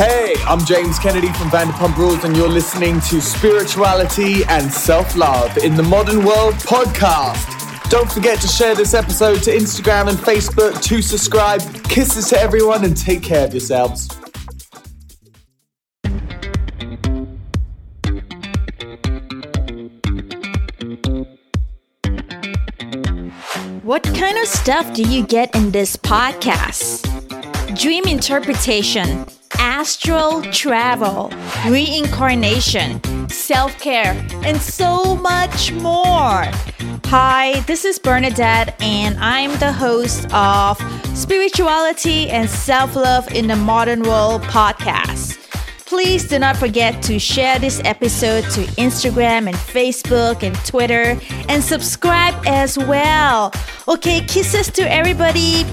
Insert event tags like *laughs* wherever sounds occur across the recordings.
Hey, I'm James Kennedy from Vanderpump Rules, and you're listening to Spirituality and Self Love in the Modern World podcast. Don't forget to share this episode to Instagram and Facebook, to subscribe. Kisses to everyone, and take care of yourselves. What kind of stuff do you get in this podcast? Dream interpretation, astral travel, reincarnation, self care, and so much more. Hi, this is Bernadette, and I'm the host of Spirituality and Self Love in the Modern World podcast. Please do not forget to share this episode to Instagram and Facebook and Twitter and subscribe as well. Okay, kisses to everybody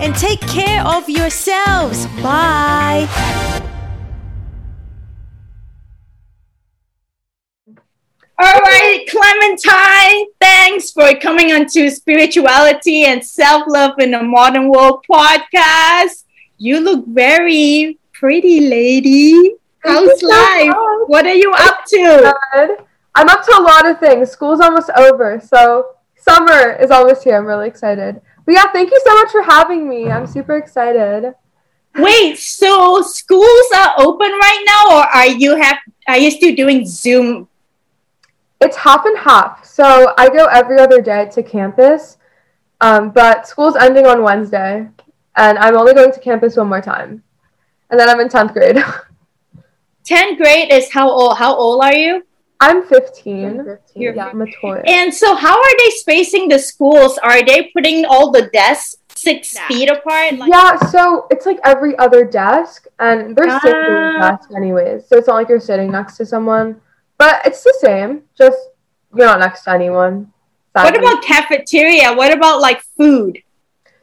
and take care of yourselves. Bye. All right, Clementine, thanks for coming on to Spirituality and Self Love in the Modern World podcast. You look very pretty, lady. How's life? What are you up to? Good. I'm up to a lot of things. School's almost over, so summer is almost here. I'm really excited. But yeah, thank you so much for having me. I'm super excited. Wait, so schools are open right now, or are you have are you still doing Zoom? It's half and half. So I go every other day to campus, um, but school's ending on Wednesday, and I'm only going to campus one more time, and then I'm in tenth grade. *laughs* 10th grade is how old? How old are you? I'm 15. You're yeah, I'm a toy. And so, how are they spacing the schools? Are they putting all the desks six feet apart? Like- yeah, so it's like every other desk, and they're sitting Ah. desks anyways. So it's not like you're sitting next to someone, but it's the same. Just you're not next to anyone. What about cafeteria? What about like food?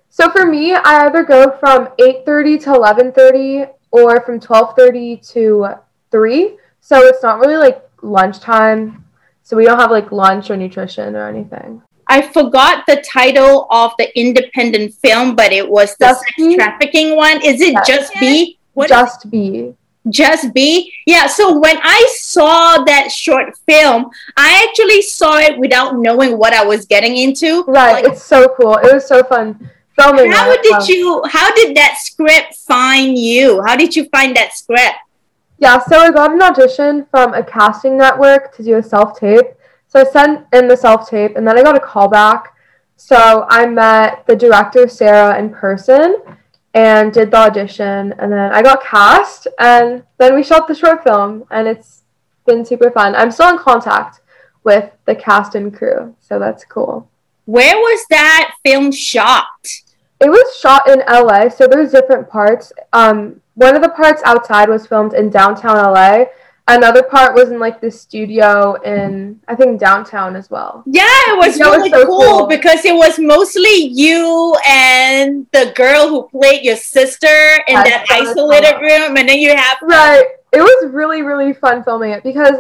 So for me, I either go from 8:30 to 11:30 or from 12:30 to 3. So it's not really like lunchtime. So we don't have like lunch or nutrition or anything. I forgot the title of the independent film, but it was the Just sex Be? trafficking one. Is it Yes. Just Be? What is Just be. Just Be? Yeah, so when I saw that short film, I actually saw it without knowing what I was getting into. Right. Like, it's so cool. It was so fun filming. how did Um, you how did that script find you? How did you find that script? Yeah, so I got an audition from a casting network to do a self tape. So I sent in the self tape and then I got a call back. So I met the director, Sarah, in person and did the audition. And then I got cast and then we shot the short film and it's been super fun. I'm still in contact with the cast and crew. So that's cool. Where was that film shot? It was shot in LA, so there's different parts. Um, one of the parts outside was filmed in downtown LA. Another part was in like the studio in I think downtown as well. Yeah, it was That was really so cool, cool. because it was mostly you and the girl who played your sister in that that isolated room, and then you have Right. It was really really fun filming it because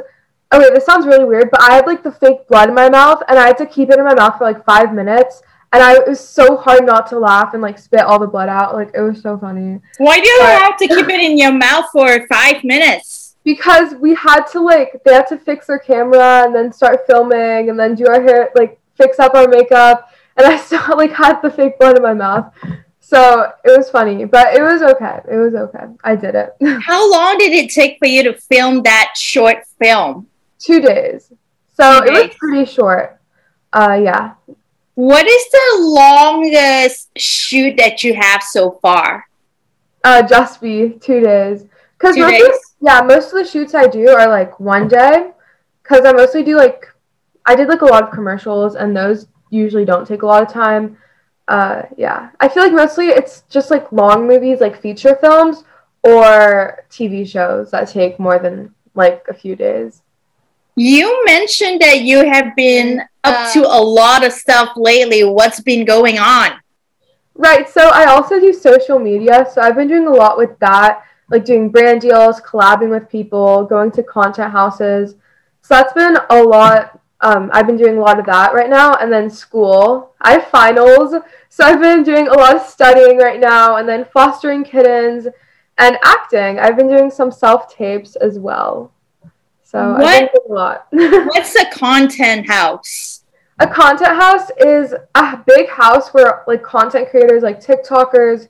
okay, this sounds really weird, but I had like the fake blood in my mouth and I had to keep it in my mouth for like five minutes. And I it was so hard not to laugh and like spit all the blood out. Like it was so funny. why do you But- have to keep it in your mouth for five minutes? because we had to like they had to fix their camera and then start filming and then do our hair like fix up our makeup and I *laughs* still like had the fake blood in my mouth. So it was funny, but it was okay. It was okay. I did it. *laughs* How long did it take for you to film that short film? Two days. So Two it was pretty short. Uh yeah. What is the longest shoot that you have so far? Uh just be two days. Cause Two most days. Yeah, most of the shoots I do are like one day. Cause I mostly do like I did like a lot of commercials and those usually don't take a lot of time. Uh, yeah, I feel like mostly it's just like long movies, like feature films or TV shows that take more than like a few days. You mentioned that you have been up to a lot of stuff lately. What's been going on? Right. So I also do social media. So I've been doing a lot with that, like doing brand deals, collabing with people, going to content houses. So that's been a lot. Um, I've been doing a lot of that right now. And then school. I have finals. So I've been doing a lot of studying right now and then fostering kittens and acting. I've been doing some self tapes as well. So What- I've been a lot. *laughs* What's a content house? a content house is a big house where like content creators like TikTokers,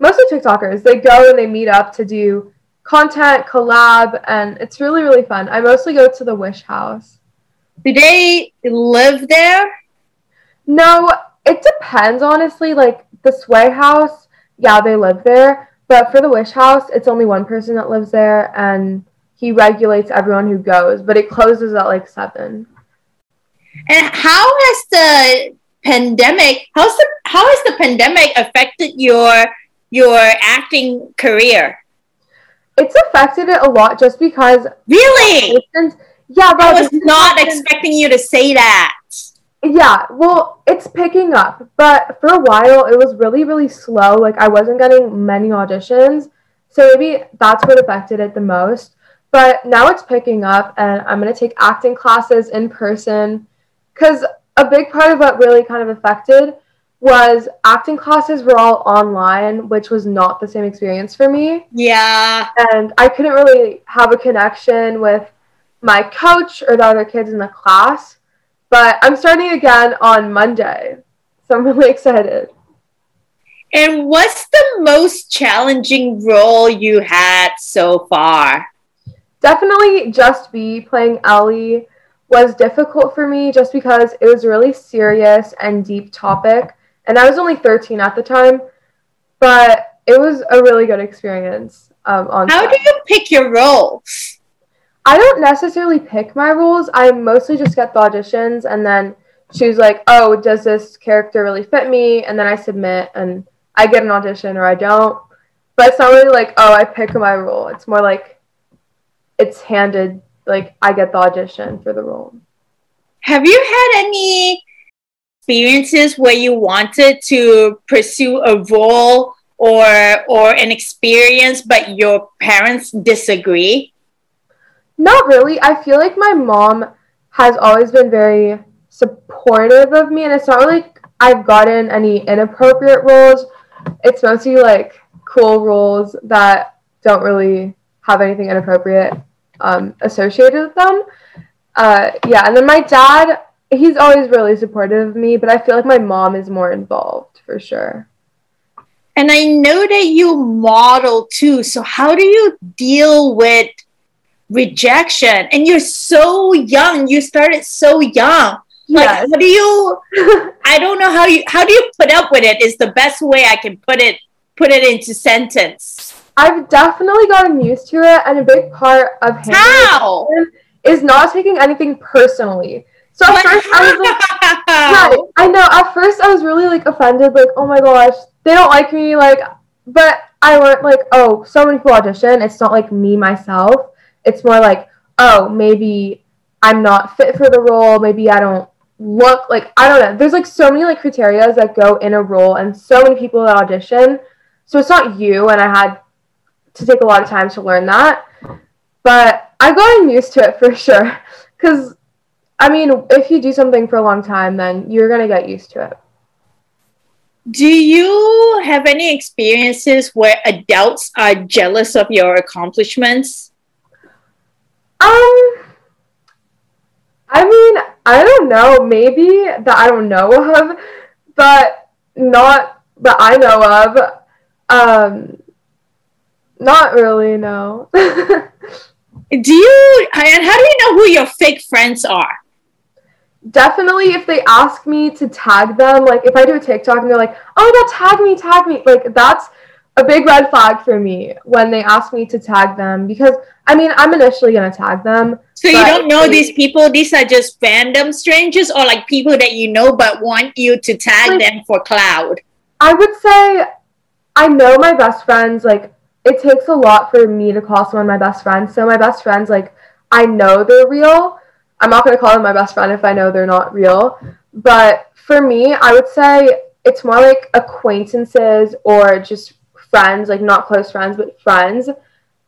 mostly TikTokers, they go and they meet up to do content, collab, and it's really, really fun. I mostly go to the Wish House. Do they live there? No, it depends honestly. Like the Sway House, yeah, they live there. But for the Wish House, it's only one person that lives there and he regulates everyone who goes, but it closes at like seven. And how has the pandemic how's the how has the pandemic affected your your acting career? It's affected it a lot just because Really? yeah, I was not expecting you to say that. Yeah, well, it's picking up, but for a while it was really, really slow. Like I wasn't getting many auditions, so maybe that's what affected it the most. But now it's picking up, and I'm gonna take acting classes in person because a big part of what really kind of affected was acting classes were all online, which was not the same experience for me Yeah. and I couldn't really have a connection with my coach or the other kids in the class. But I'm starting again on Monday, so I'm really *laughs* excited. And what's the most challenging role you had so far? Definitely Just Be playing Ellie was difficult for me just because it was a really serious and deep topic. And I was only 13 at the time, but it was a really good experience. Um, on How set. do you pick your roles? I don't necessarily pick my roles. I mostly just get the auditions and then choose like, oh, does this character really fit me? And then I submit and I get an audition or I don't. But it's not really like, oh, I pick my role. It's more like it's handed like I get the audition for the role. Have you had any experiences where you wanted to pursue a role or or an experience but your parents disagree? Not really. I feel like my mom has always been very supportive of me, and it's not like I've gotten any inappropriate roles. It's mostly like cool roles that don't really have anything inappropriate um, associated with them. Uh, yeah, and then my dad, he's always really supportive of me, but I feel like my mom is more involved for sure. And I know that you model too. So how do you deal with rejection? And you're so young. You started so young. Like Yes. how do you *laughs* I don't know how you how do you put up with it is the best way I can put it put it into sentence. I've definitely gotten used to it, and a big part of handling How? is not taking anything personally. So at first I was like, *laughs* right, I know. At first I was really like offended, like, oh my gosh, they don't like me, like. But I learned like, oh, so many people audition. It's not like me myself. It's more like, oh, maybe I'm not fit for the role. Maybe I don't look like I don't know. There's like so many like criteria that go in a role, and so many people that audition. So it's not you, and I had to take a lot of time to learn that. But I've gotten *laughs* used to it for sure. Because, I mean, if you do something for a long time, then you're going to get used to it. Do you have any experiences where adults are jealous of your accomplishments? Um, I mean, I don't know. Maybe that I don't know *laughs* of, but not that I know of. Um, not really, no. *laughs* Do you and how do you know who your fake friends are? definitely if they ask me to tag them, like if I do a TikTok and they're like, oh my god, tag me, tag me, like that's a big red flag for me when they ask me to tag them because I mean I'm initially gonna tag them. So you don't know these people, these are just random strangers or like people that you know but want you to tag Like- them for clout. I would say I know my best friends, like it takes a lot for me to call someone my best friend. So my best friends, like I know they're real. I'm not gonna call them my best friend if I know they're not real. But for me, I would say it's more like acquaintances or just friends, like not close friends, but friends.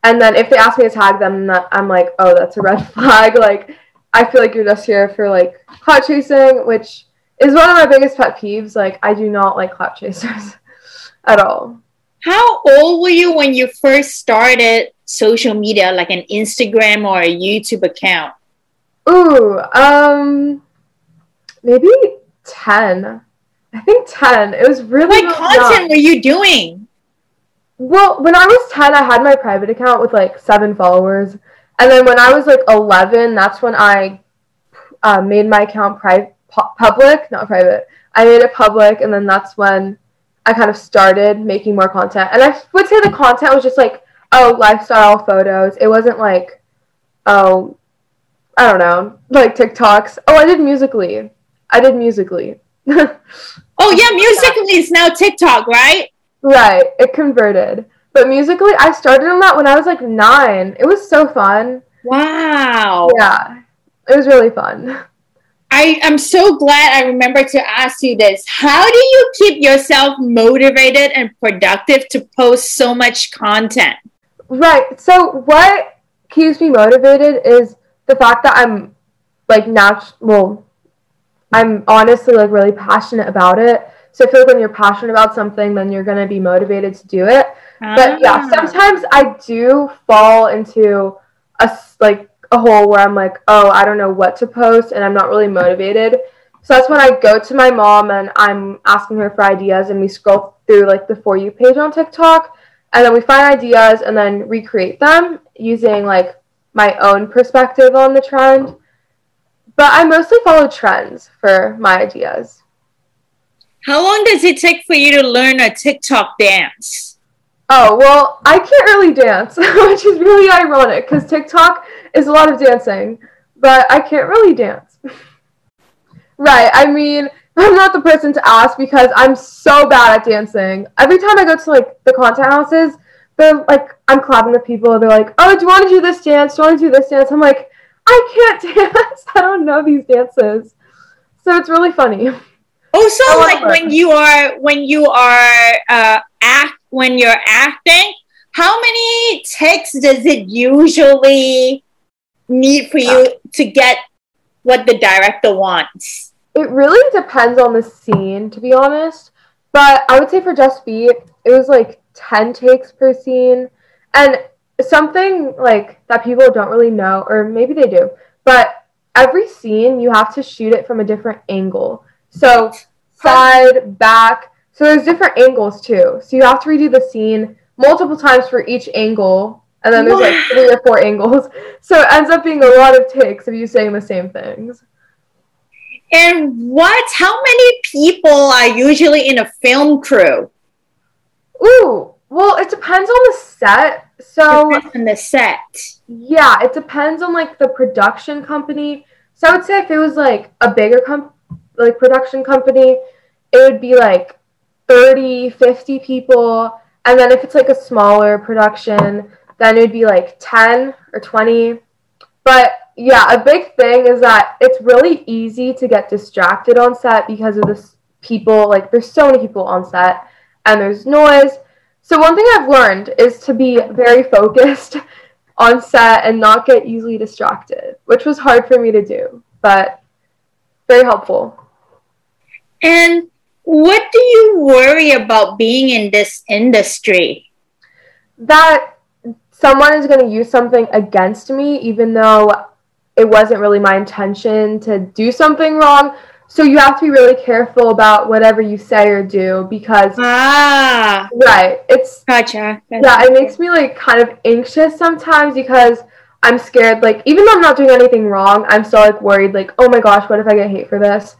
And then if they ask me to tag them, I'm like, oh, that's a red *laughs* flag. Like, I feel like you're just here for like clout chasing, which is one of my biggest pet peeves. Like, I do not like clout chasers *laughs* at all. How old were you when you first started social media, like an Instagram or a YouTube account? Ooh, um, maybe 10. I think 10. It was really What really content young. were you doing? Well, when I was 10, I had my private account with like seven followers. And then when I was like 11, that's when I uh, made my account pri- pu- public, not private. I made it public, and then that's when I kind of started making more content. And I would say the content was just like, oh, lifestyle photos. It wasn't like, oh, I don't know, like TikToks. Oh, I did Musical.ly. I did Musical.ly. *laughs* Oh yeah, Musical.ly is now TikTok, right? Right, it converted. But Musical.ly, I started on that when I was like nine. It was so fun. Wow. Yeah, it was really fun. *laughs* I am so glad I remember to ask you this. How do you keep yourself motivated and productive to post so much content? Right, so what keeps me motivated is the fact that I'm like nat- well, I'm honestly like really passionate about it. So I feel like when you're passionate about something, then you're gonna be motivated to do it. But yeah, Ah. sometimes I do fall into a like a hole where I'm like, oh, I don't know what to post, and I'm not really motivated. So that's when I go to my mom and I'm asking her for ideas, and we scroll through like the for you page on TikTok, and then we find ideas and then recreate them using like my own perspective on the trend. But I mostly follow trends for my ideas. How long does it take for you to learn a TikTok dance? Oh, well, I can't really dance, *laughs* which is really ironic because TikTok is a lot of dancing, but I can't really dance. *laughs* right, I mean, I'm not the person to ask because I'm so bad at dancing. Every time I go to like the content houses, they're like, I'm clapping with people, they're like, oh, do you want to do this dance? Do you want to do this dance? I'm like, I can't *laughs* dance. I don't know these dances. So it's really funny. Also, I like when you are when you are uh, act when you're acting, how many takes does it usually need for you to get what the director wants? It really depends on the scene, to be honest. But I would say for Just Be, it was like 10 takes per scene. And something like that people don't really know, or maybe they do, but every scene you have to shoot it from a different angle. So side, back. So there's different angles too. So you have to redo the scene multiple times for each angle. And then there's like three or four angles. *laughs* So it ends up being a lot of takes of you saying the same things. And what? How many people are usually in a film crew? Ooh, well, it depends on the set. So Depends on the set. yeah, it depends on like the production company. So I would say if it was like a bigger com- like production company, it would be like 30, 50 people. And then if it's like a smaller production, then it would be like 10 or 20. But yeah, a big thing is that it's really easy to get distracted on set because of this people, like there's so many people on set and there's noise. So one thing I've learned is to be very focused *laughs* on set and not get easily distracted, which was hard for me to do, but very helpful. And what do you worry about being in this industry? That someone is going to use something against me, even though it wasn't really my intention to do something wrong. So you have to be really careful about whatever you say or do because, Ah, right, it's gotcha. yeah, it makes me like kind of anxious sometimes because I'm scared. Like, even though I'm not doing anything wrong, I'm still like worried, like, oh my gosh, what if I get hate for this?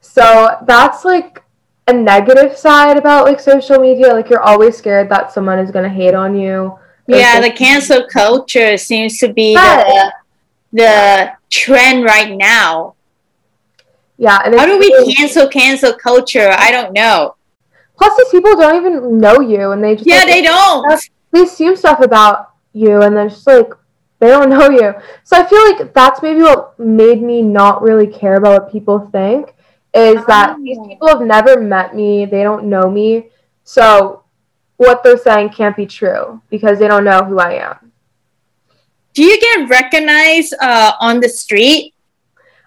So that's like a negative side about like social media. Like, you're always scared that someone is gonna hate on you. Yeah, the cancel culture seems to be the, the trend right now. yeah. How do we cancel cancel culture? I don't know. Plus, these people don't even know you, and they just Yeah, like, they don't. they assume stuff about you and they're just like they don't *laughs* know you so i feel like that's maybe what made me not really care about what people think is that these Oh. people have never met me they don't know me so what they're saying can't be true because they don't know who i am Do you get recognized uh, on the street?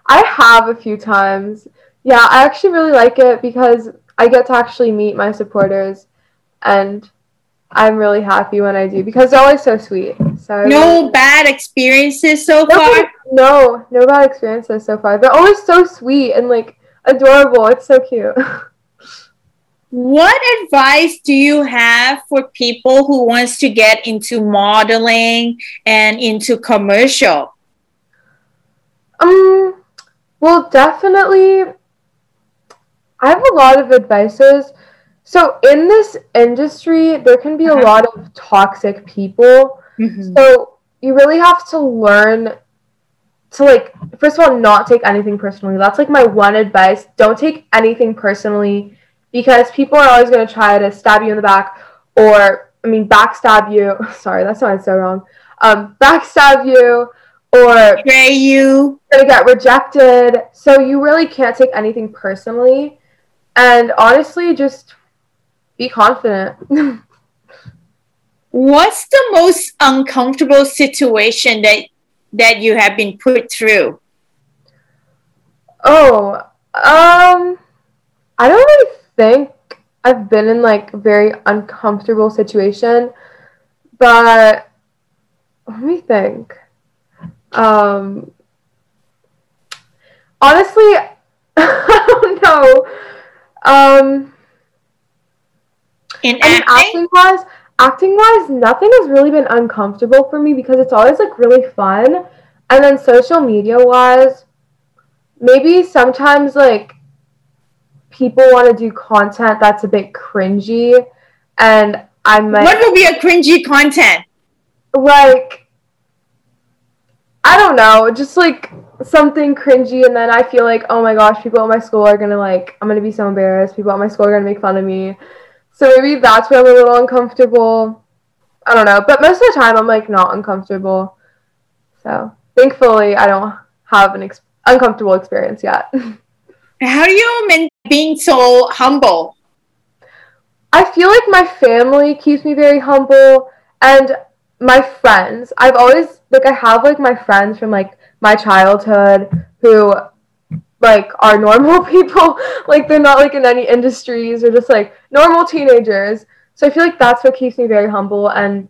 i have a few times yeah i actually really like it because i get to actually meet my supporters and I'm really happy when I do because they're always so sweet. So no bad experiences so no, far. no, no bad experiences so far. They're always so sweet and like adorable. It's so cute. *laughs* What advice do you have for people who wants to get into modeling and into commercial? Um, well, definitely. I have a lot of advices. So in this industry, there can be a Uh-huh. lot of toxic people. So you really have to learn to like first of all not take anything personally. That's like my one advice. Don't take anything personally because people are always going to try to stab you in the back or I mean backstab you. *laughs* Sorry, that sounded so wrong. Um, backstab you or Pray you. going to get rejected. So you really can't take anything personally. And honestly, just be confident. *laughs* What's the most uncomfortable situation that that you have been put through? Oh, um, I don't really think I've been in like a very uncomfortable situation, but let me think. Um, honestly, *laughs* I don't know. Um, In acting? acting wise, acting wise, nothing has really been uncomfortable for me because it's always like really fun. And then social media wise, maybe sometimes like people want to do content that's a bit cringy, and I might What would be a cringy content? like I don't know, just like something cringy and then I feel like, oh my gosh, people at my school are gonna like I'm gonna be so embarrassed, people at my school are gonna make fun of me. So maybe that's where I'm a little uncomfortable. I don't know. But most of the time I'm like not uncomfortable. So thankfully I don't have an ex- uncomfortable experience yet. *laughs* How do you mean being so humble? I feel like my family keeps me very humble and my friends. I've always like I have like my friends from like my childhood who like are normal *laughs* people. like they're not like in any industries or just like normal teenagers. So I feel like that's what keeps me very humble and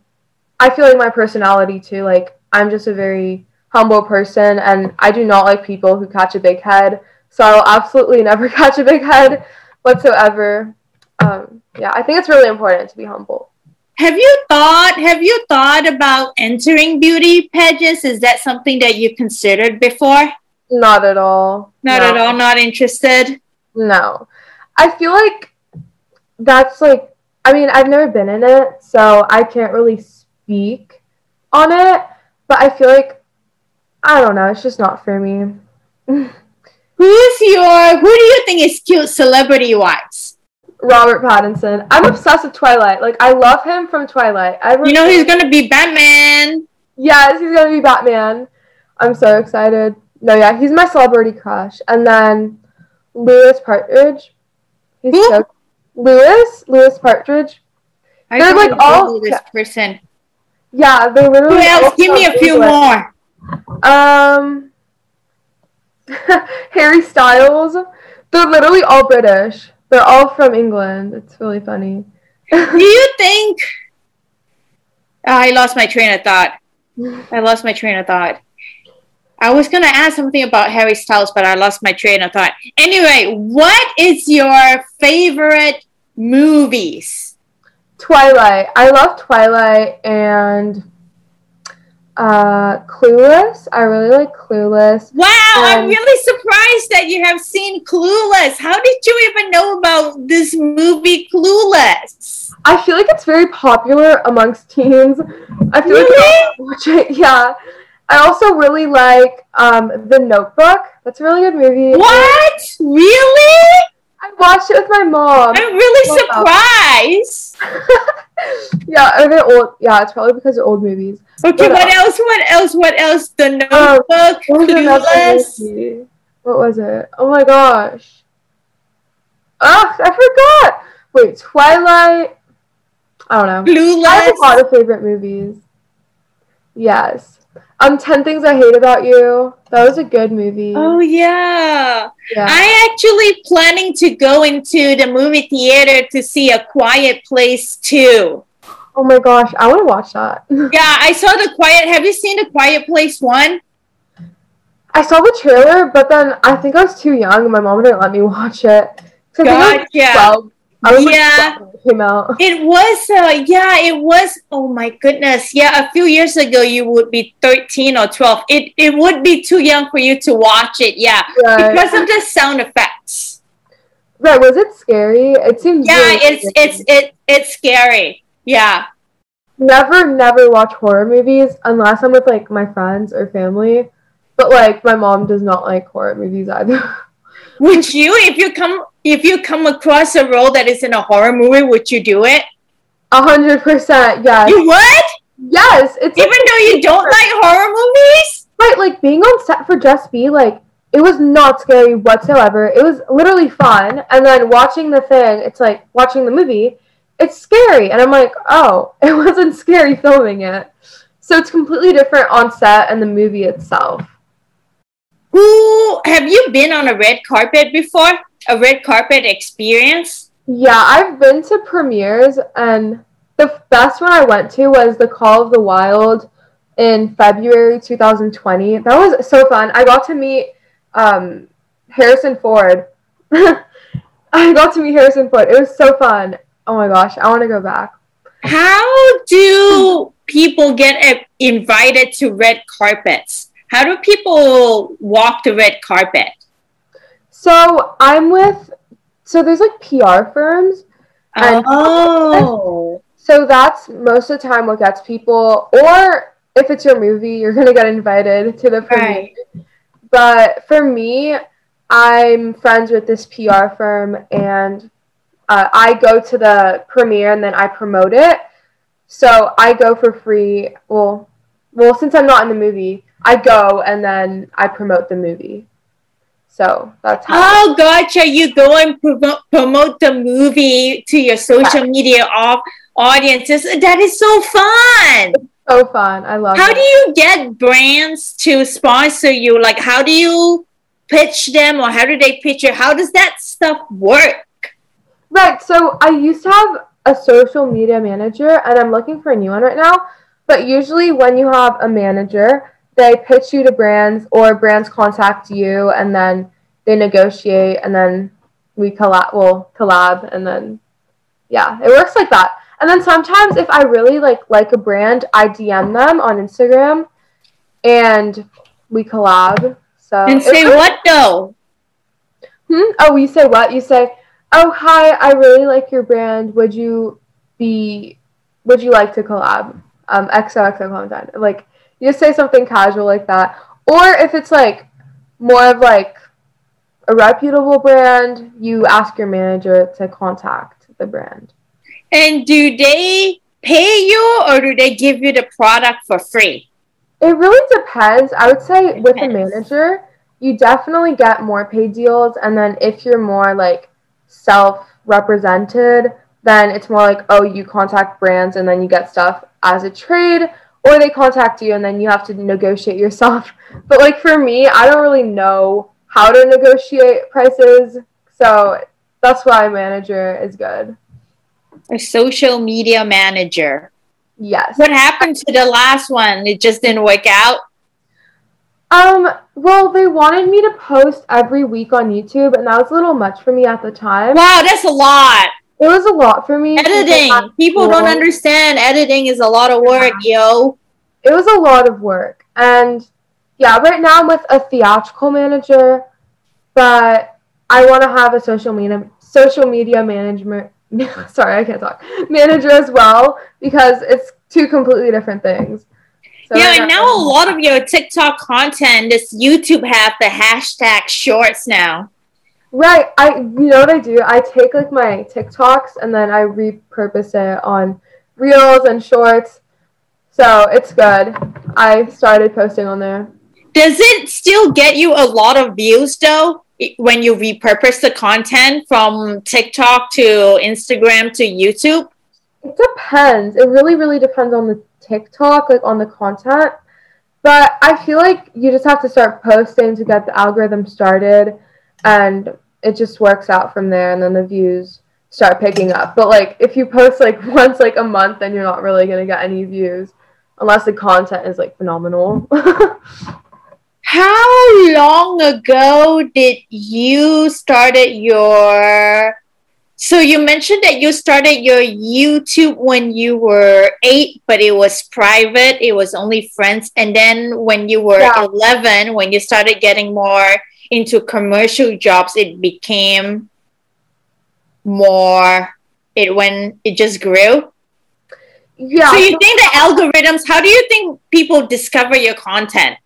I feel like my personality too. Like I'm just a very humble person and I do not like people who catch a big head. So I'll absolutely *laughs* never catch a big head whatsoever. Um, yeah, I think it's really important to be humble. Have you thought have you thought about entering beauty pageants? Is that something that you considered before? Not at all. Not No. at all, not interested. No. I feel like that's like, I mean, I've never been in it, so I can't really speak on it, but I feel like, I don't know, it's just not for me. *laughs* Who's your who do you think is cute celebrity wise? Robert Pattinson. I'm obsessed with Twilight. Like, I love him from Twilight. I You know he's gonna be Batman. Yes, he's gonna be Batman. I'm so excited. No, yeah, he's my celebrity crush. And then Louis Partridge. He's Who? so Louis? Louis Partridge. I They're, like, all- Google this person. Yeah, they literally. Who else? Give me a few more. Um, *laughs* Harry Styles. They're literally all British. They're all from England. It's really funny. *laughs* Do you think Ah, I lost my train of thought. I lost my train of thought. I was gonna ask something about Harry Styles, but I lost my train of thought. Anyway, what is your favorite movies? Twilight. I love Twilight and uh, Clueless. I really like Clueless. Wow, I'm Um, really surprised that you have seen Clueless. How did you even know about this movie Clueless? I feel like it's very popular amongst teens. I feel like Really? all watch it. *laughs* Yeah. I also really like um, The Notebook. That's a really good movie. What? Really? I watched it with my mom. I'm really surprised. *laughs* *laughs* yeah, they old? Yeah, it's probably because they're old movies. Okay, What what else? What else? What else? The Um, Notebook, What was another Clueless. What was it? Oh my gosh. Ugh, I forgot. Wait, Twilight. I don't know. I have a lot of favorite movies. Yes. Um, Ten Things I Hate About You. That was a good movie. Oh yeah. yeah. I actually planning to go into the movie theater to see A Quiet Place too. Oh my gosh, I want to watch that. *laughs* Yeah, I saw the Quiet. Have you seen the Quiet Place one? I saw the trailer, but then I think I was too young and my mom didn't let me *laughs* watch it. I think I Gotcha. 12. I Yeah. it came out. It was, uh, yeah, it was. Oh my goodness, yeah. A few years ago, you would be thirteen or twelve. It it would be too young for you to watch it, yeah, Right. because of the sound effects. right, was it scary? It seemed Yeah, really it's scary. it's it it's scary. Yeah. never never watch horror movies unless I'm with like my friends or family. But like my mom does not like horror movies either. *laughs* Would you, if you come if you come across a role that is in a horror movie, would you do it? A hundred percent, yes. You would, yes, it's even though you don't like horror movies. right. Like being on set for Just Be, like it was not scary whatsoever. It was literally fun. And then watching the thing, it's like watching the movie. It's scary, and I'm like, oh, *laughs* it wasn't scary filming it. So it's completely different on set and the movie itself. Who have you been on a red carpet before? A red carpet experience? Yeah, I've been to premieres, and the best one I went to was the Call of the Wild in February 2020. That was so fun. I got to meet um, Harrison Ford. *laughs* I got to meet Harrison Ford. It was so fun. Oh my gosh, I want to go back. How do people get uh, invited to red carpets? How do people walk the red carpet? So I'm with, so there's like PR firms. And- Oh, So that's most of the time what gets people, or if it's your movie, you're gonna get invited to the premiere. right. But for me, I'm friends with this PR firm, and uh, I go to the premiere and then I promote it. So I go for free. Well, well, since I'm not in the movie, I go and then I promote the movie. So that's how. Oh, gotcha. You go and promote, promote the movie to your social media au- audiences. That is so fun. so fun. I love How it. do you get brands to sponsor you? Like, how do you pitch them or how do they pitch you? How does that stuff work? Right. So I used to have a social media manager, and I'm looking for a new one right now. But usually, when you have a manager, they pitch you to brands, or brands contact you, and then they negotiate, and then we collab. Well, collab, and then yeah, it works like that. And then sometimes, if I really like like a brand, I DM them on Instagram, and we collab. So And say what though? Hmm? Oh, you say what? You say, "Oh, hi, I really like your brand. Would you be would you like to collab?" Um XOXO Clementine. Like you just say something casual like that. Or if it's like more of like a reputable brand, you ask your manager to contact the brand. And do they pay you or do they give you the product for free? It really depends. I would say with a manager, you definitely get more paid deals. And then if you're more like self represented, then it's more like, oh, you contact brands and then you get stuff as a trade, or they contact you and then you have to negotiate yourself. *laughs* But like for me, I don't really know how to negotiate prices. So that's why a manager is good. A social media manager. Yes. What happened to the last one? It just didn't work out. Um, well, they wanted me to post every week on YouTube, and that was a little much for me at the time. Wow, that's a lot. It was a lot for me. Editing. People don't understand editing is a lot of work, yo. It was a lot of work, and yeah, right now I'm with a theatrical manager, but I want to have a social media social media management. *laughs* Sorry, I can't talk. Manager as well because it's two completely different things. So yeah, and now a lot of your TikTok content, this YouTube have the hashtag shorts now. Right. I you know what I do? I take like my TikToks and then I repurpose it on reels and shorts. So it's good. I started posting on there. Does it still get you a lot of views though when you repurpose the content from TikTok to Instagram to YouTube? It depends. It really, really depends on the TikTok, like on the content. But I feel like you just have to start posting to get the algorithm started and it just works out from there and then the views start picking up. But like if you post like *laughs* once like a month, then you're not really gonna get any views unless the content is like phenomenal. *laughs* How long ago did you started your so you mentioned that you started your YouTube when you were eight, but it was private. It was only friends. And then when you were yeah. 11, when you started getting more into commercial jobs, it became more, it when it just grew. Yeah. So you think the algorithms, how do you think people discover your content?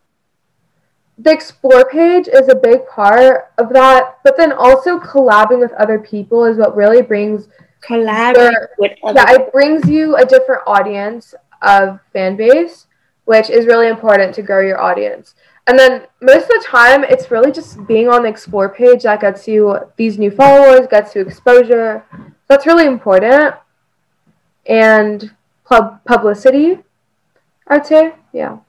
the explore page is a big part of that, but then also collabing with other people is what really brings collaborate with other yeah, it brings you a different audience of fan base, which is really important to grow your audience. And then most of the time, it's really just being on the explore page that gets you these new followers, gets you exposure. That's really important. And pub- publicity, I'd say, yeah.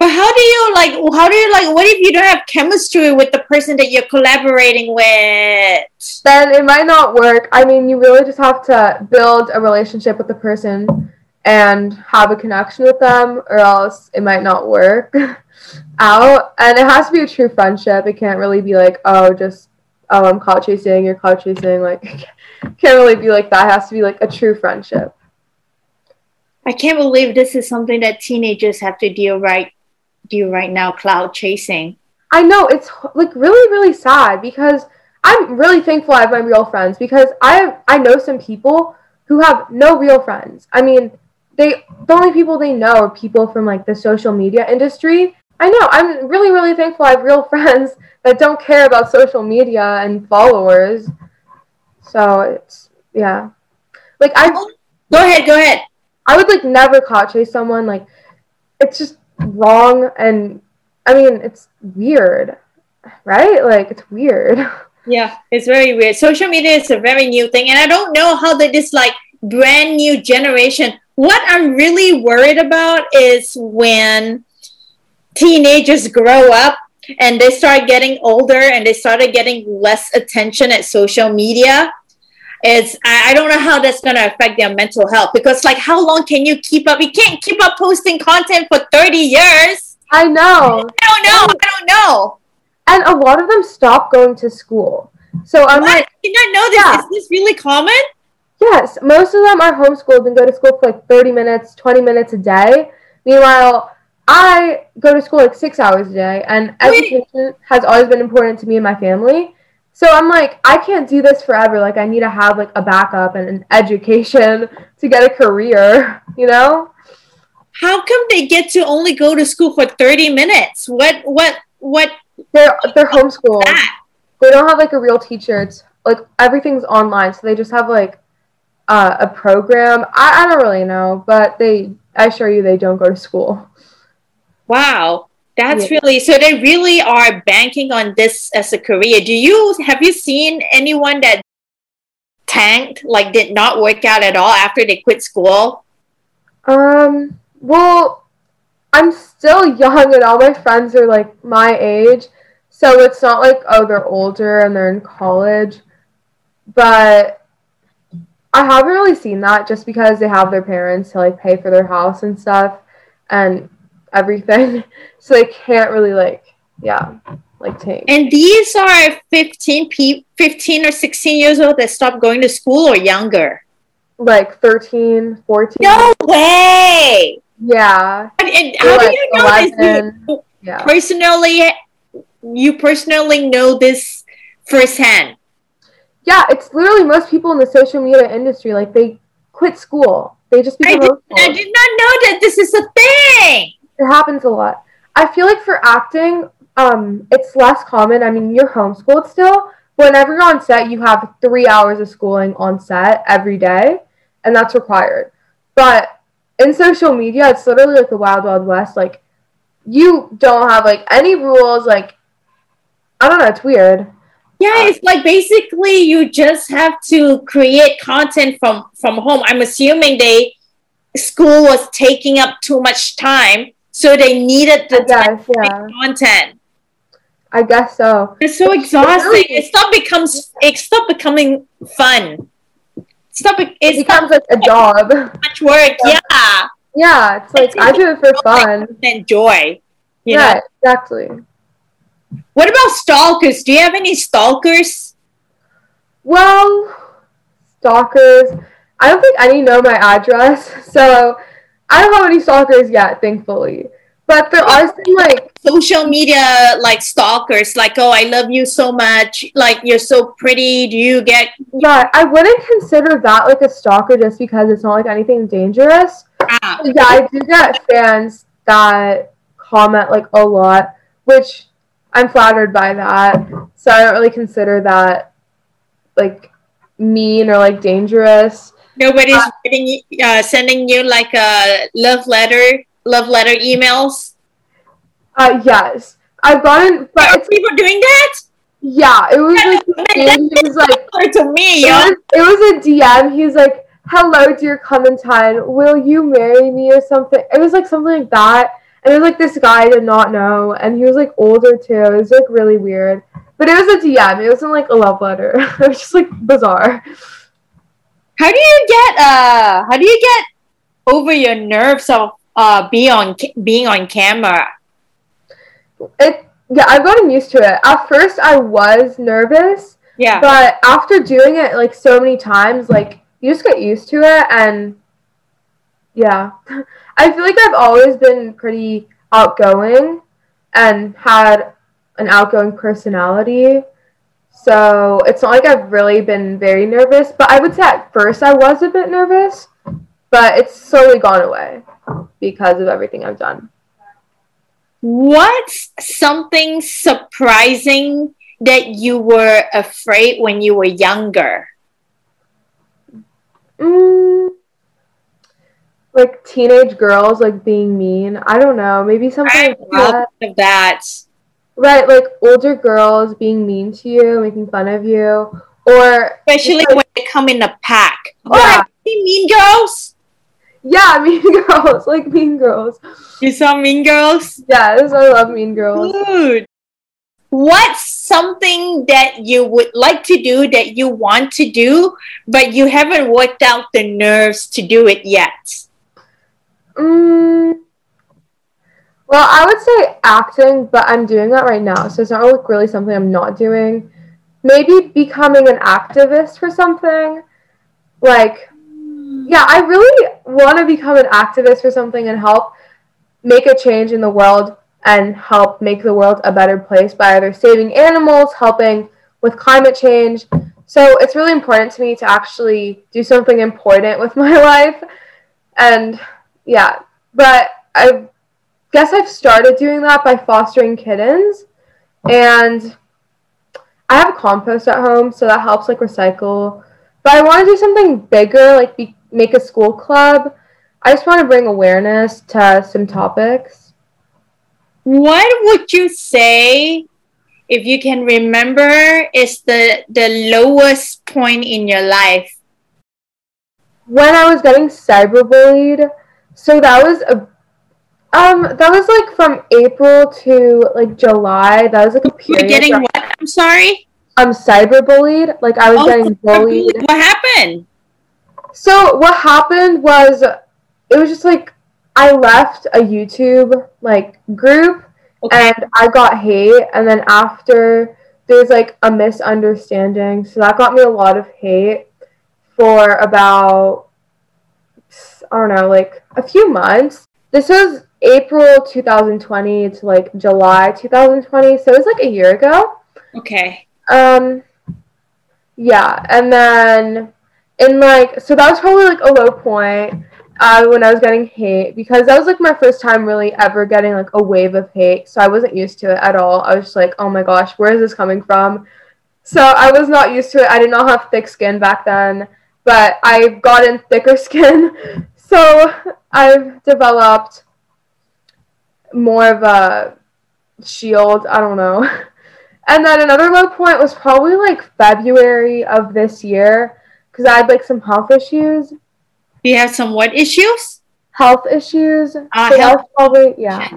But how do you like? How do you like? What if you don't have chemistry with the person that you're collaborating with? Then it might not work. I mean, you really just have to build a relationship with the person and have a connection with them, or else it might not work *laughs* out. And it has to be a true friendship. It can't really be like, oh, just oh, I'm clout chasing, you're clout chasing. *laughs* Like, can't really be like that. It has to be like a true friendship. I can't believe this is something that teenagers have to deal right do right now, clout chasing. I know it's like really, really sad because I'm really thankful I have my real friends because I have, I know some people who have no real friends. I mean, they the only people they know are people from like the social media industry. I know I'm really, really thankful I have real *laughs* friends that don't care about social media and followers. So it's yeah, like I oh, go ahead, go ahead. I would like never clout chase someone. Like it's just wrong and I mean it's weird, right? Like it's weird. *laughs* Yeah, it's very weird. Social media is a very new thing, and I don't know how this like brand new generation. What I'm really worried about is when teenagers grow up and they start getting older and they started getting less attention at social media it's I, don't know how that's going to affect their mental health. Because like how long can you keep up? You can't keep up posting content for 30 years. I know. I don't know. I don't know. And a lot of them stop going to school. So i'm what? like did not know this. Yeah. is this really common yes most of them are homeschooled and go to school for like 30 minutes 20 minutes a day meanwhile I go to school like six hours a day, and Wait. education has always been important to me and my family. So I'm like, I can't do this forever. Like, I need to have like a backup and an education *laughs* to get a career, *laughs* you know? How come they get to only go to school for 30 minutes? What, what, what? They're, they're homeschooled. They don't have like a real teacher. It's like everything's online. So they just have like uh, a program. I, I don't really know, but they, I assure you, they don't go to school. Wow. That's yeah. really so they really are banking on this as a career. Do you have you seen anyone that tanked, like did not work out at all after they quit school? Um, well, I'm still young and all my friends are like my age. So it's not like oh they're older and they're in college. But I haven't really seen that just because they have their parents to like pay for their house and stuff. And everything. *laughs* So they can't really like, yeah, like take. And these are 15 pe- 15 or 16 years old that stopped going to school or younger? Like 13, 14. No way! Yeah. And, and how like do you know 11, this? You yeah. Personally, you personally know this firsthand. Yeah, it's literally most people in the social media industry, like they quit school. They just become I did, I did not know that this is a thing. It happens a lot. I feel like for acting, um, it's less common. I mean, you're homeschooled still. Whenever you're on set, you have three hours of schooling on set every day, and that's required. But in social media, it's literally like the wild, wild west. Like, you don't have like any rules. Like, I don't know. It's weird. Yeah, uh, it's like basically you just have to create content from from home. I'm assuming they school was taking up too much time so they needed the guess, yeah. content. I guess so. It's so exhausting. It stop becomes it stop becoming fun. Stop it. It It's not becomes like a job. *laughs* much work. Yeah. Yeah, it's like I do it for fun. Enjoy. You know? Yeah, exactly. What about stalkers? Do you have any stalkers? Well, stalkers. I don't think any know my address, *laughs* so I don't have any stalkers yet, thankfully. But there are some like Social media like stalkers, like, oh, I love you so much. Like, you're so pretty. Do you get. yeah, I wouldn't consider that like a stalker just because it's not like anything dangerous. Ah, yeah, I do get fans that comment like a lot, which I'm flattered by that. So I don't really consider that like mean or like dangerous. nobody's writing, uh, sending you like a love letter, love letter emails. Uh, yes, I've gotten, but Are it's people doing that? yeah, it was like it was like to me, it was, it was a DM. He was like, "Hello, dear Clementine, will you marry me?" or something. It was like something like that. And it was like this guy I did not know, and he was like older too. It was like really weird. But it was a DM. It wasn't like a love letter. *laughs* it was just like bizarre. How do you get uh? How do you get over your nerves of uh being on ca- being on camera? It yeah, I've gotten used to it. At first, I was nervous, Yeah. but after doing it like so many times, like you just get used to it, and yeah, *laughs* I feel like I've always been pretty outgoing and had an outgoing personality. So it's not like I've really been very nervous, but I would say at first I was a bit nervous, but it's slowly gone away because of everything I've done. What's something surprising that you were afraid when you were younger? Mm, like teenage girls like being mean. I don't know. Maybe something I like that. of that. Right, like older girls being mean to you, making fun of you, or Especially when they come in a pack. Oh, Yeah. you Mean Girls? yeah, *laughs* Mean Girls, like Mean Girls. You saw Mean Girls? Yes, I love Mean Girls. Good. What's something that you would like to do that you want to do, but you haven't worked out the nerves to do it yet? Mm, well, I would say acting, but I'm doing that right now, so it's not like really something I'm not doing. Maybe becoming an activist for something. Like, yeah, I really want to become an activist for something and help make a change in the world and help make the world a better place by either saving animals, helping with climate change. So it's really important to me to actually do something important with *laughs* my life. And yeah, but I guess I've started doing that by fostering kittens. And I have compost at home, so that helps like recycle. But I want to do something bigger, like be, make a school club. I just want to bring awareness to some topics. What would you say, if you can remember, is the the lowest point in your life? When I was getting cyberbullied, so that was a um that was like from April to like July. That was like a period. getting where what? I'm sorry. I'm cyberbullied. Like I was Oh, getting bullied. What happened? So what happened was it was just like I left a YouTube like group Okay. and I got hate and then after there's like a misunderstanding. So that got me a lot of hate for about I don't know, like a few months. This was April 2020 to like July 2020. So it was like a year ago. Okay. Um, yeah, and then in like, so that was probably like a low point uh, when I was getting hate because that was like my first time really ever getting like a wave of hate. So I wasn't used to it at all. I was just like, oh my gosh, where is this coming from? So I was not used to it. I did not have thick skin back then, but I've gotten thicker *laughs* skin. So I've developed more of a shield. I don't know. *laughs* And then another low point was probably like February of this year because I had like some health issues. You have some what issues? Health issues. Ah, so health- probably yeah,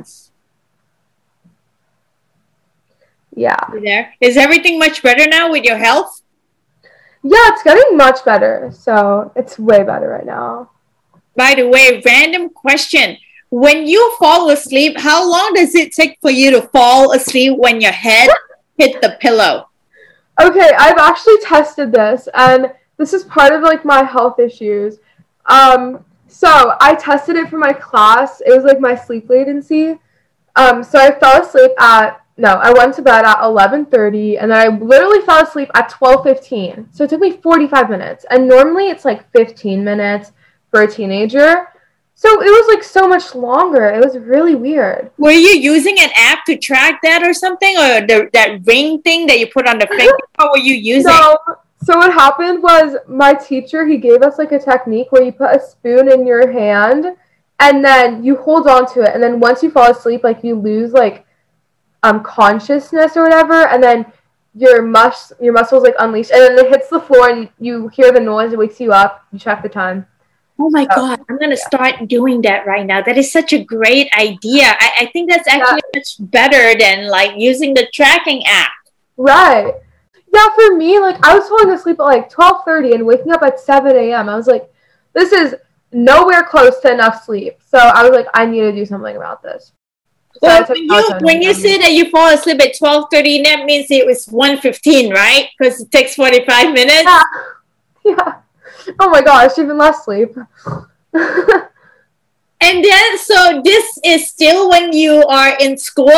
yeah, You there? Is everything much better now with your health? Yeah, it's getting much better. So it's way better right now. By the way, random question. When you fall asleep, how long does it take for you to fall asleep when your head *laughs* hit the pillow? Okay, I've actually tested this and this is part of like my health issues. Um so I tested it for my class. It was like my sleep latency. Um so I fell asleep at no, I went to bed at 11:30 and then I literally fell asleep at 12:15. So it took me 45 minutes. And normally it's like 15 minutes for a teenager. So it was like so much longer. It was really weird. Were you using an app to track that or something, or the, that ring thing that you put on the finger? *laughs* How were you using? No. So what happened was my teacher he gave us like a technique where you put a spoon in your hand and then you hold on to it and then once you fall asleep like you lose like um consciousness or whatever and then your mus your muscles like unleash and then it hits the floor and you hear the noise it wakes you up you check the time Oh my God, I'm going to start doing that right now. That is such a great idea. I, I think that's actually yeah. much better than like using the tracking app. Right. Yeah, for me, like I was falling asleep at like 12:30 and waking up at 7 a.m. I was like, this is nowhere close to enough sleep. So I was like, I need to do something about this. So well, when you, when you say that you fall asleep at 12:30, that means it was 1:15, right? Because it takes 45 minutes. Yeah. *laughs* yeah oh my gosh, even less sleep. and then, so this is still when you are in school?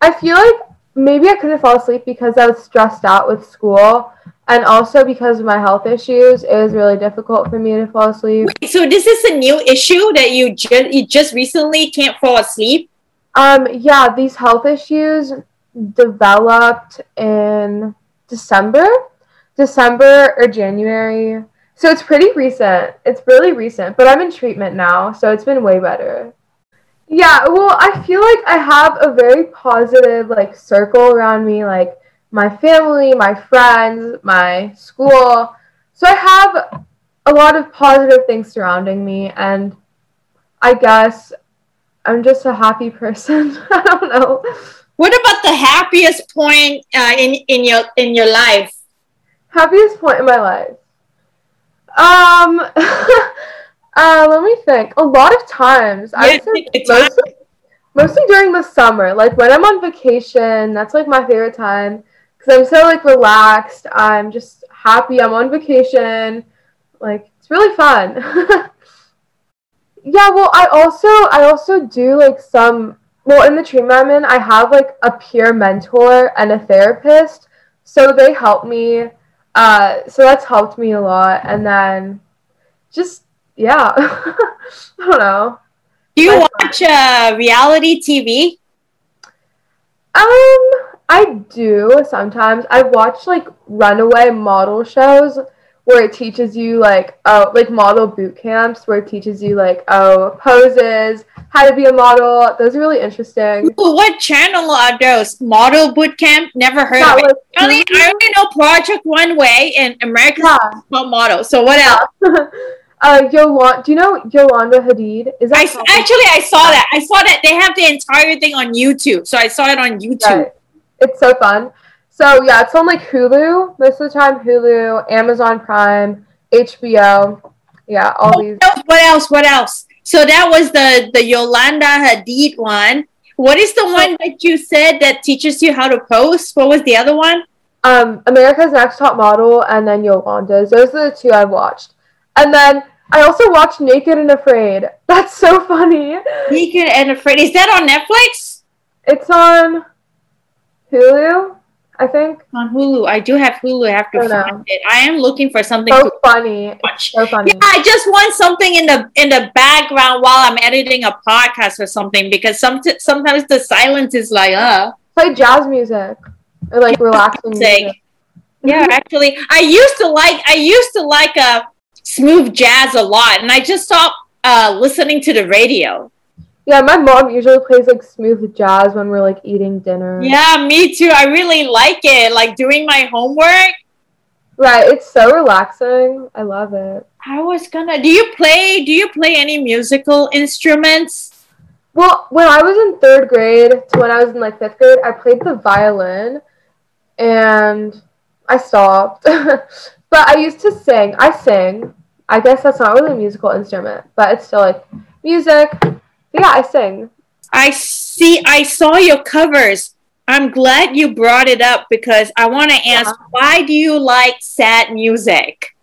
I feel like maybe I couldn't fall asleep because I was stressed out with school. And also because of my health issues, it was really difficult for me to fall asleep. Wait, so this is a new issue that you just you just recently can't fall asleep? Um, yeah, these health issues developed in December, December or January. So it's pretty recent. It's really recent, but I'm in treatment now, so it's been way better. Yeah, well, I feel like I have a very positive like circle around me, like my family, my friends, my school. So I have a lot of positive things surrounding me and I guess I'm just a happy *laughs* person. I don't know. What about the happiest point uh, in in your in your life? Happiest point in my life. Um, *laughs* uh, let me think. A lot of times, yeah, I would say mostly, mostly during the summer. Like when I'm on vacation, that's like my favorite time because I'm so like relaxed. I'm just happy. I'm on vacation. Like it's really fun. *laughs* yeah. Well, I also I also do like some. Well, in the treatment I'm in, I have like a peer mentor and a therapist, so they help me uh, so that's helped me a lot. And then just, yeah, *laughs* I don't know. Do you watch uh, reality TV? Um, I do sometimes. I watch like runaway model shows where it teaches you like oh like model boot camps where it teaches you like oh poses how to be a model those are really interesting Ooh, what channel are those model boot camp never heard yeah, of it I only, I only know Project Runway and american yeah. model so what else *laughs* uh Yolanda, do you know Yolanda Hadid? Is that I, actually I saw that. I saw that they have the entire thing on YouTube. So I saw it on YouTube. Right. It's so fun. So yeah, it's on like Hulu most of the time. Hulu, Amazon Prime, HBO. Yeah, all oh, these. What else? What else? So that was the the Yolanda Hadid one. What is the one that you said that teaches you how to post? What was the other one? Um, America's Next Top Model, and then Yolanda's. Those are the two I've watched. And then I also watched Naked and Afraid. *laughs* That's so funny. Naked and Afraid. Is that on Netflix? It's on Hulu. I think on Hulu. I do have Hulu. I have to I find it. I am looking for something so funny. Watch. So funny. Yeah, I just want something in the in the background while I'm editing a podcast or something because some sometimes the silence is like uh play jazz music or like relaxing music. Yeah, actually, I used to like I used to like a uh, smooth jazz a lot, and I just stopped uh, listening to the radio. Yeah, my mom usually plays like smooth jazz when we're like eating dinner. Yeah, me too. I really like it. Like doing my homework. Right, it's so relaxing. I love it. I was gonna. Do you play? Do you play any musical instruments? Well, when I was in third grade to when I was in like fifth grade, I played the violin, and I stopped. but *laughs* But I used to sing. I sing. I guess that's not really a musical instrument, but it's still like music. Yeah, I sing. I see. I saw your covers. I'm glad you brought it up because I want to ask, Yeah. why do you like sad music?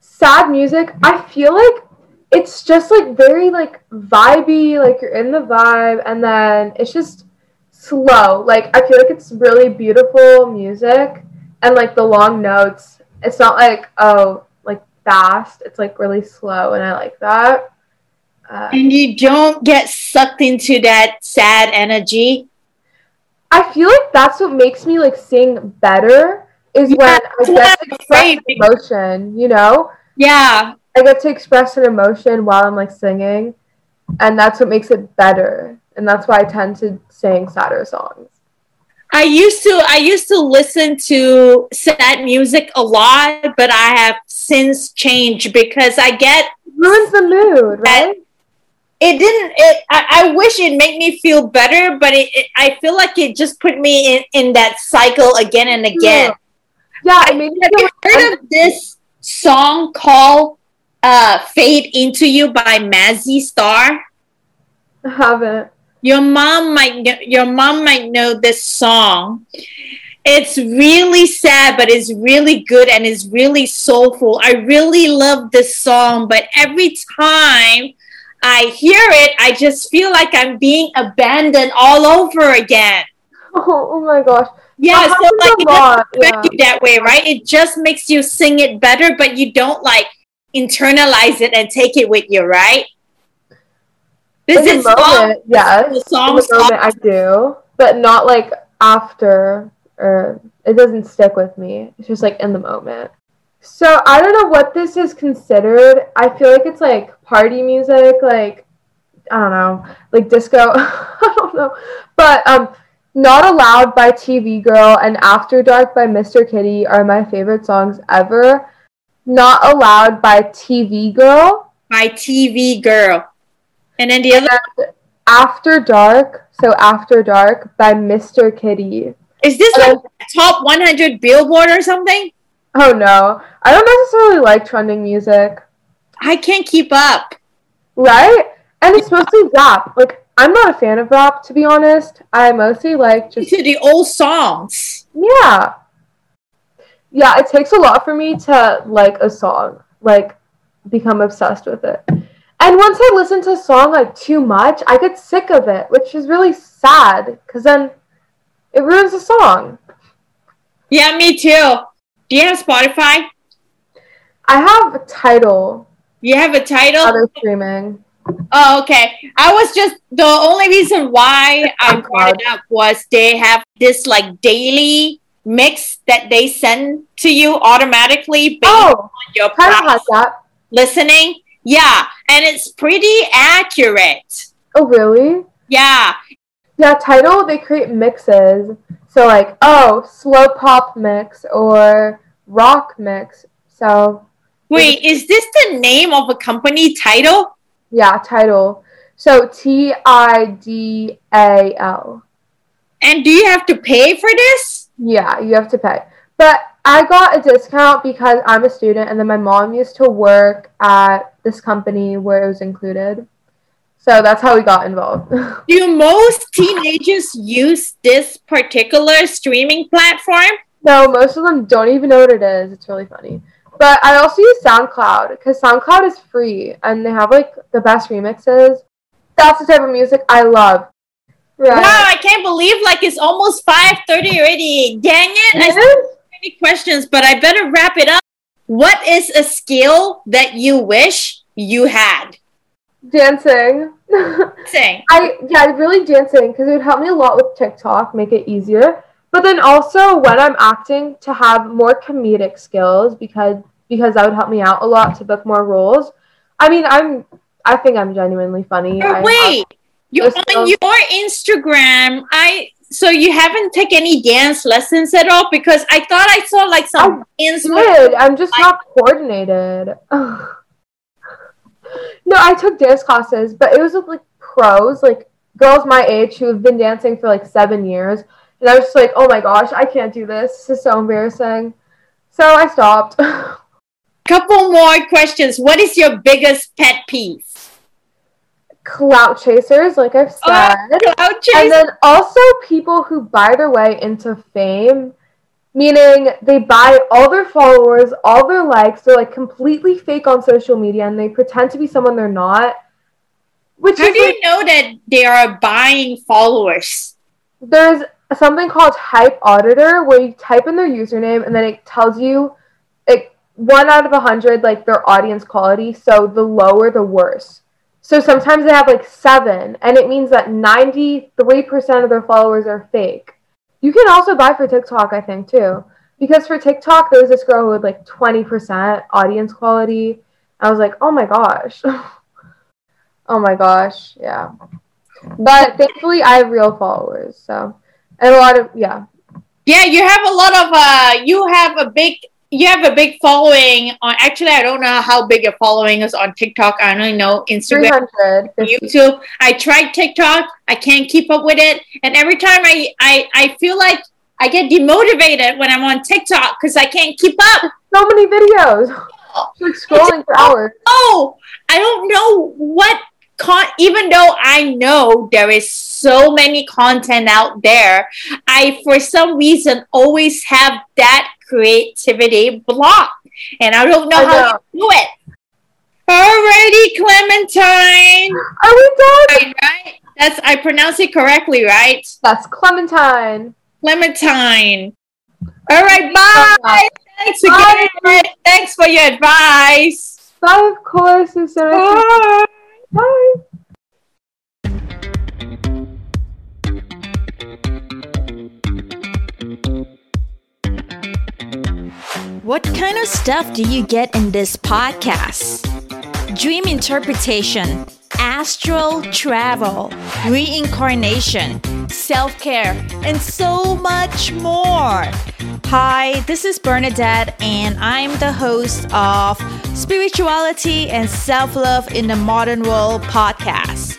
Sad music, I feel like it's just like very like vibey, like you're in the vibe, and then it's just slow. Like I feel like it's really beautiful music, and like the long notes. It's not like oh like fast. It's like really slow, and I like that. Uh, And you don't get sucked into that sad energy. I feel like that's what makes me like sing better is when I get to I'm express an emotion, you know? Yeah. I get to express an emotion while I'm like singing, and that's what makes it better. And that's why I tend to sing sadder songs. I used to I used to listen to sad music a lot, but I have since changed because I get ruins the mood, right? It didn't it I, I wish it made me feel better, but it, it I feel like it just put me in, in that cycle again and again. Yeah, it made me Have you heard of this song called uh, Fade Into You by Mazzy Star? I haven't. Your mom might know, your mom might know this song. It's really sad, but it's really good and it's really soulful. I really love this song, but every time I hear it, I just feel like I'm being abandoned all over again. *laughs* Oh, oh my gosh. Yeah, That so like it doesn't affect yeah. you that way, right? It just makes you sing it better, but you don't like internalize it and take it with you, right? This In the is song, moment, yes. the In song, the moment, I do, but not like after, or it doesn't stick with me. It's just like in the moment. So I don't know what this is considered. I feel like it's like party music, like I don't know, like disco. *laughs* I don't know, but um, not allowed by TV Girl and After Dark by Mr. Kitty are my favorite songs ever. Not allowed by TV Girl. by TV Girl. And then the other After Dark, so After Dark by Mr. Kitty. is this like top 100 Billboard or something? Oh no, I don't necessarily like trending music, I can't keep up. right? And it's mostly rap. Like, I'm not a fan of rap, to be honest. I mostly like just, To the old songs. yeah. Yeah, it takes a lot for me to like a song, like, become obsessed with it. And once I listen to a song like too much, I get sick of it, which is really sad because then it ruins the song. Yeah, me too. Do you have Spotify? I have a Tidal, You have a Tidal? other streaming. Oh, okay. I was just the only reason why I brought it up was they have this like daily mix that they send to you automatically based Oh, on your Tidal past has that. listening. Yeah, and it's pretty accurate. Oh, really? Yeah, Yeah, Tidal they create mixes. So like, oh, slow pop mix or rock mix. So Wait, is this the name of a company Tidal? yeah, Tidal. So T I D A L. And do you have to pay for this? Yeah, you have to pay. But I got a discount because I'm a student and then my mom used to work at this company where it was included. So that's how we got involved. *laughs* Do most teenagers use this particular streaming platform? No, most of them don't even know what it is. It's really funny. But I also use SoundCloud because SoundCloud is free and they have like the best remixes. That's the type of music I love. Right. Wow, I can't believe like it's almost 5:30 already. Dang it. I still have many questions, but I better wrap it up. What is a skill that you wish you had? Dancing. Saying. *laughs* I yeah, really dancing because it would help me a lot with TikTok, make it easier. But then also when I'm acting to have more comedic skills because because that would help me out a lot to book more roles. I mean, I'm I think I'm genuinely funny. Oh, wait, you on your Instagram, I so you haven't taken any dance lessons at all because I thought I saw like some dance. did. I'm just not coordinated. *laughs* no, I took dance classes, but it was with like pros, like girls my age who have been dancing for like seven years. And I was just like, oh my gosh, I can't do this. This is so embarrassing. So I stopped. *laughs* Couple more questions. What is your biggest pet peeve? Clout chasers, like I've oh, said. Oh, clout and then also people who buy their way into fame, meaning they buy all their followers, all their likes, they're like completely fake on social media and they pretend to be someone they're not. Which How do you like, know that they are buying followers? there's something called Hype Auditor where you type in their username and then it tells you it one out of a hundred like their audience quality. So the lower the worse. So sometimes they have like seven, and it means that ninety three percent of their followers are fake. You can also buy for TikTok, I think, too. Because for TikTok, there was this girl who had like 20% audience quality. I was like, oh my gosh. *laughs* oh my gosh. Yeah. But thankfully, I have real followers. So, and a lot of, yeah. Yeah, you have a lot of uh you have a big you have a big following on actually I don't know how big your following is on TikTok. I only know Instagram YouTube. I tried TikTok. I can't keep up with it. And every time I I, I feel like I get demotivated when I'm on TikTok because I can't keep up. So many videos. Like scrolling for oh, hours. Oh, I don't know what con even though I know there is so many content out there, I for some reason always have that creativity block. And I don't know I how know. you do it. Alrighty, Clementine. Are we done? Right, right? That's I pronounce it correctly, right? That's Clementine. Clementine. All right, bye. Thanks Bye. again. Thanks for your advice. Bye, of course. It's so nice Bye. Bye. What kind of stuff do you get in this podcast? Dream interpretation, astral travel, reincarnation, self care, and so much more. Hi, this is Bernadette, and I'm the host of Spirituality and Self Love in the Modern World podcast.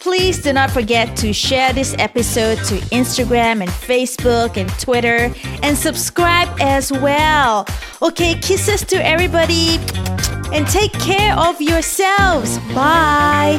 Please do not forget to share this episode to Instagram and Facebook and Twitter and subscribe as well. Okay, kisses to everybody and take care of yourselves. Bye.